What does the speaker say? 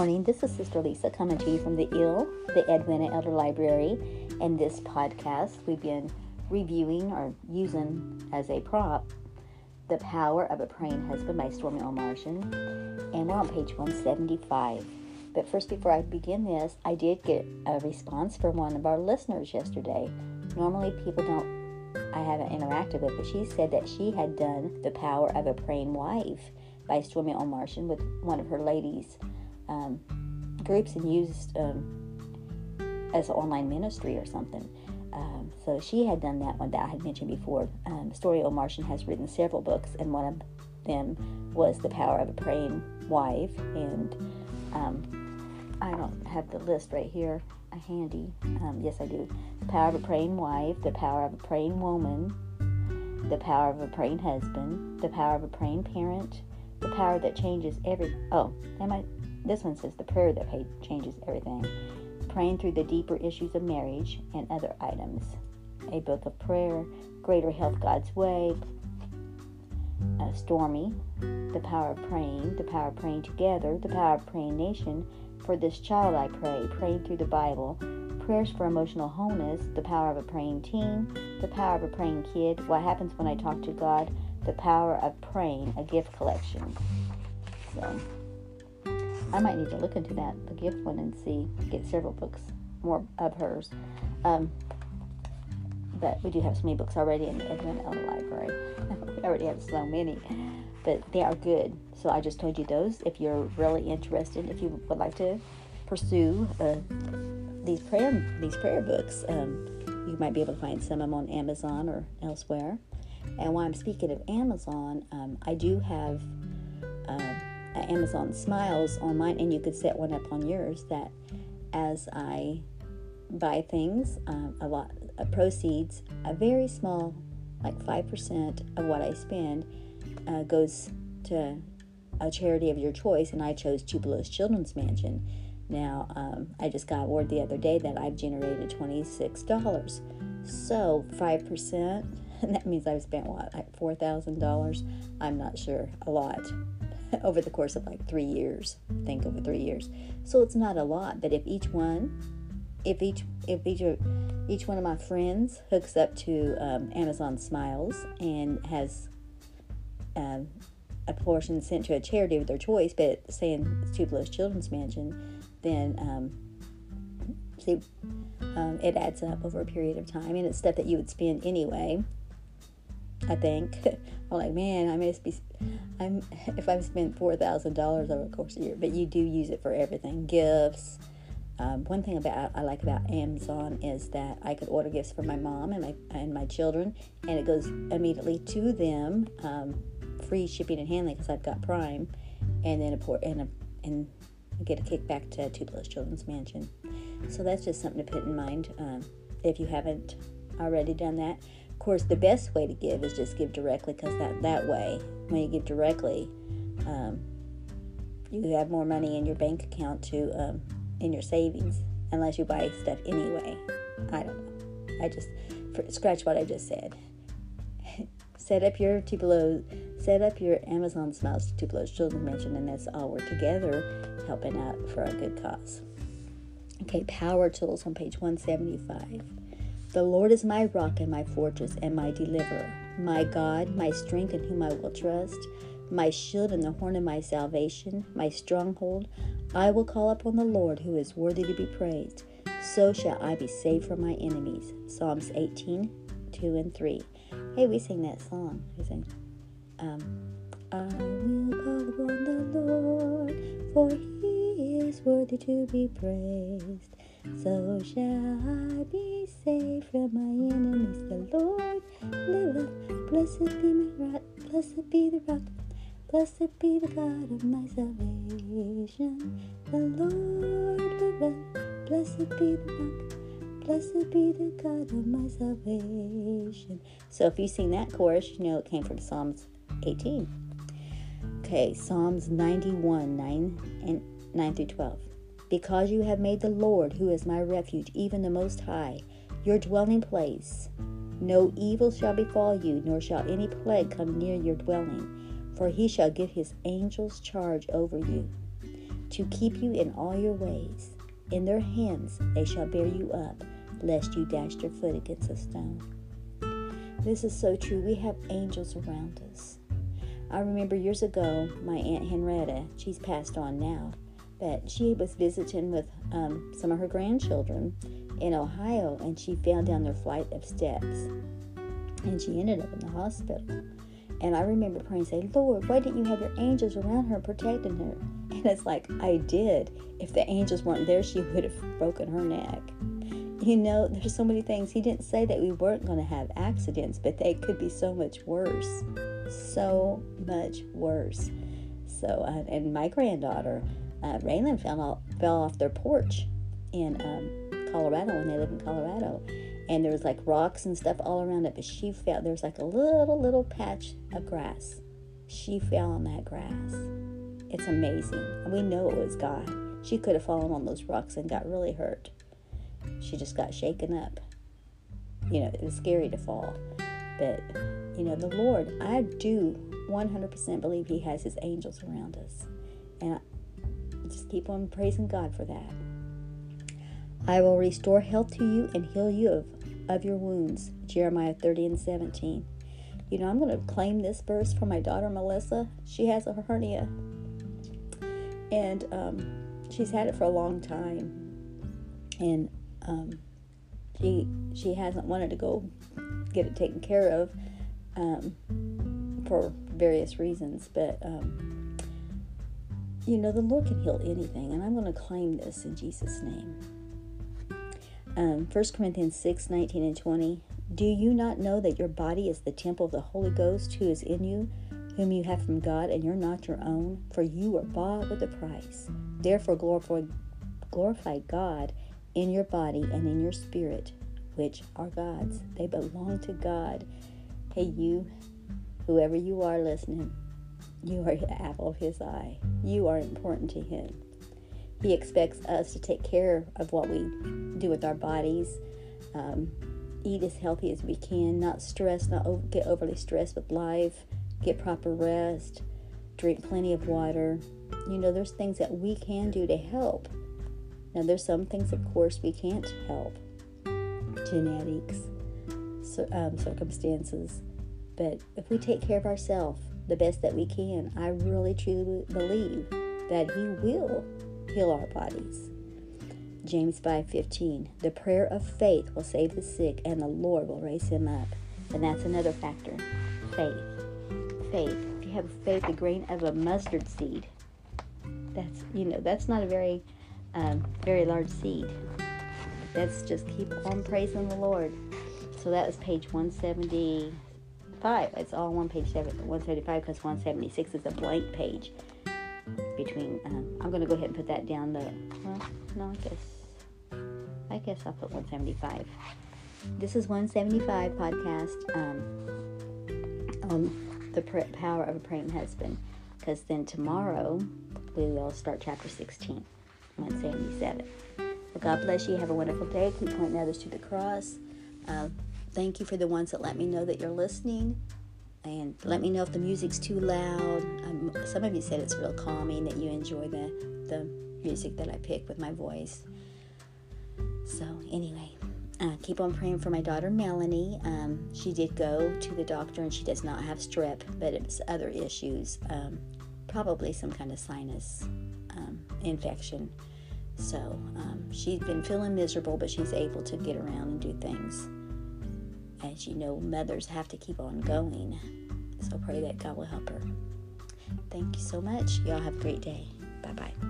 morning. This is Sister Lisa coming to you from the IL, the Edwina Elder Library. And this podcast, we've been reviewing or using as a prop The Power of a Praying Husband by Stormie Omartian. And we're on page 175. But first, before I begin this, I did get a response from one of our listeners yesterday. Normally, people don't, I haven't interacted with, but she said that she had done The Power of a Praying Wife by Stormie Omartian with one of her ladies um, groups and used um, as an online ministry or something. Um, so she had done that one that I had mentioned before. Um, Stormie Omartian has written several books, and one of them was The Power of a Praying Wife. And um, I don't have the list right here uh, handy. Um, yes, I do. The Power of a Praying Wife, The Power of a Praying Woman, The Power of a Praying Husband, The Power of a Praying Parent, the power that changes every. Oh, am I? This one says the prayer that changes everything. Praying through the deeper issues of marriage and other items. A book of prayer. Greater health God's way. Stormie. The power of praying. The power of praying together. The power of praying nation. For this child I pray. Praying through the Bible. Prayers for emotional wholeness. The power of a praying teen. The power of a praying kid. What happens when I talk to God the Power of Praying, a gift collection. So I might need to look into that, the gift one, and see, get several books more of hers. Um, but we do have so many books already in the L. Library. we already have so many, but they are good. So I just told you those. If you're really interested, if you would like to pursue uh, these prayer these prayer books, um, you might be able to find some of them on Amazon or elsewhere. And while I'm speaking of Amazon, um, I do have Amazon Smiles on mine, and you could set one up on yours that as I buy things, um, a lot of proceeds, a very small, like 5% of what I spend, uh, goes to a charity of your choice, and I chose Tupelo's Children's Mansion. Now, um, I just got word the other day that I've generated $26. So, 5%, that means I've spent what, like four thousand dollars? I'm not sure, a lot over the course of like three years. Think over three years, so it's not a lot. But if each one, if each if each of each one of my friends hooks up to um, Amazon Smiles and has um, a portion sent to a charity of their choice, but say saying Tupelo's Children's Mansion, then um, see, um, it adds up over a period of time, and it's stuff that you would spend anyway. I think. I'm like, man, I must be, I'm, if I've spent $4,000 over the course of a year, but you do use it for everything gifts. Um, one thing about I like about Amazon is that I could order gifts for my mom and my and my children, and it goes immediately to them, um, free shipping and handling because I've got Prime, and then a port and a and get a kickback to Tupelo's Children's Mansion. So that's just something to put in mind um, if you haven't already done that course, the best way to give is just give directly because that, that way, when you give directly, um, you have more money in your bank account to um, in your savings unless you buy stuff anyway. I don't know. I just scratch what I just said. set up your Tupelo, set up your Amazon Smiles Tupelo's Children Mansion, and that's all we're together helping out for a good cause. Okay, power tools on page 175. The Lord is my rock and my fortress and my deliverer, my God, my strength in whom I will trust, my shield and the horn of my salvation, my stronghold. I will call upon the Lord who is worthy to be praised. So shall I be saved from my enemies. Psalms 18, 2 and 3. Hey, we sing that song. We sing, um, I will call upon the Lord, for worthy to be praised. So shall I be saved from my enemies. The Lord liveth. Blessed be my rock. Blessed be the rock. Blessed be the God of my salvation. The Lord liveth. Blessed be the rock. Blessed be the God of my salvation. So if you sing that chorus, you know it came from Psalms 18. Okay, Psalms 91, 9 and 9 through 12 because you have made the Lord, who is my refuge, even the Most High, your dwelling place. No evil shall befall you, nor shall any plague come near your dwelling, for he shall give his angels charge over you. to keep you in all your ways. In their hands they shall bear you up, lest you dash your foot against a stone. This is so true. We have angels around us. I remember years ago, my Aunt Henrietta, she's passed on now, but she was visiting with um, some of her grandchildren in Ohio and she fell down their flight of steps and she ended up in the hospital. And I remember praying, saying, Lord, why didn't you have your angels around her protecting her? And it's like, I did. If the angels weren't there, she would have broken her neck. You know, there's so many things. He didn't say that we weren't going to have accidents, but they could be so much worse. So much worse. So, uh, and my granddaughter, uh, Raylan, fell off, fell off their porch in um, Colorado when they live in Colorado. And there was like rocks and stuff all around it but she fell there was like a little little patch of grass. She fell on that grass. It's amazing. We know it was god. She could have fallen on those rocks and got really hurt. She just got shaken up. You know it was scary to fall. But you know the lord i do 100% believe he has his angels around us. And just keep on praising god for that I will restore health to you and heal you of of your wounds. Jeremiah 30 and 17. You know, I'm going to claim this verse for my daughter Melissa. She has a hernia, and um, she's had it for a long time, and um, she she hasn't wanted to go get it taken care of um, for various reasons. But um, you know, the Lord can heal anything, and I'm going to claim this in Jesus' name. Um, 1 Corinthians 6 19 and 20. Do you not know that your body is the temple of the Holy Ghost who is in you, whom you have from God, and you're not your own? For you were bought with a price. Therefore, glorify, glorify God in your body and in your spirit, which are God's. They belong to God. Hey, you, whoever you are listening, you are the apple of His eye. You are important to Him. He expects us to take care of what we do with our bodies, um, eat as healthy as we can, not stress, not get overly stressed with life, get proper rest, drink plenty of water. You know, there's things that we can do to help. Now, there's some things, of course, we can't help genetics, so, um, circumstances. But if we take care of ourselves the best that we can, I really truly believe that He will heal our bodies. James 5:15 The prayer of faith will save the sick and the Lord will raise him up. And that's another factor. Faith. Faith. If you have faith a grain of a mustard seed, that's you know, that's not a very um, very large seed. Let's just keep on praising the Lord. So that was page 175. It's all one page 175 because 176 is a blank page between. Um, I'm going to go ahead and put that down. The well, no, I guess I guess I'll put 175. This is 175 podcast um, on the power of a praying husband. Because then tomorrow we will start chapter 16, 177. Well, God bless you. Have a wonderful day. Keep pointing others to the cross. Uh, thank you for the ones that let me know that you're listening and let me know if the music's too loud. Um, some of you said it's real calming, that you enjoy the, the music that I pick with my voice. So, anyway, uh, keep on praying for my daughter Melanie. Um, she did go to the doctor and she does not have strep, but it's other issues, um, probably some kind of sinus um, infection. So, um, she's been feeling miserable, but she's able to get around and do things as you know, mothers have to keep on going. So pray that God will help her. Thank you so much. Y'all have a great day. Bye bye.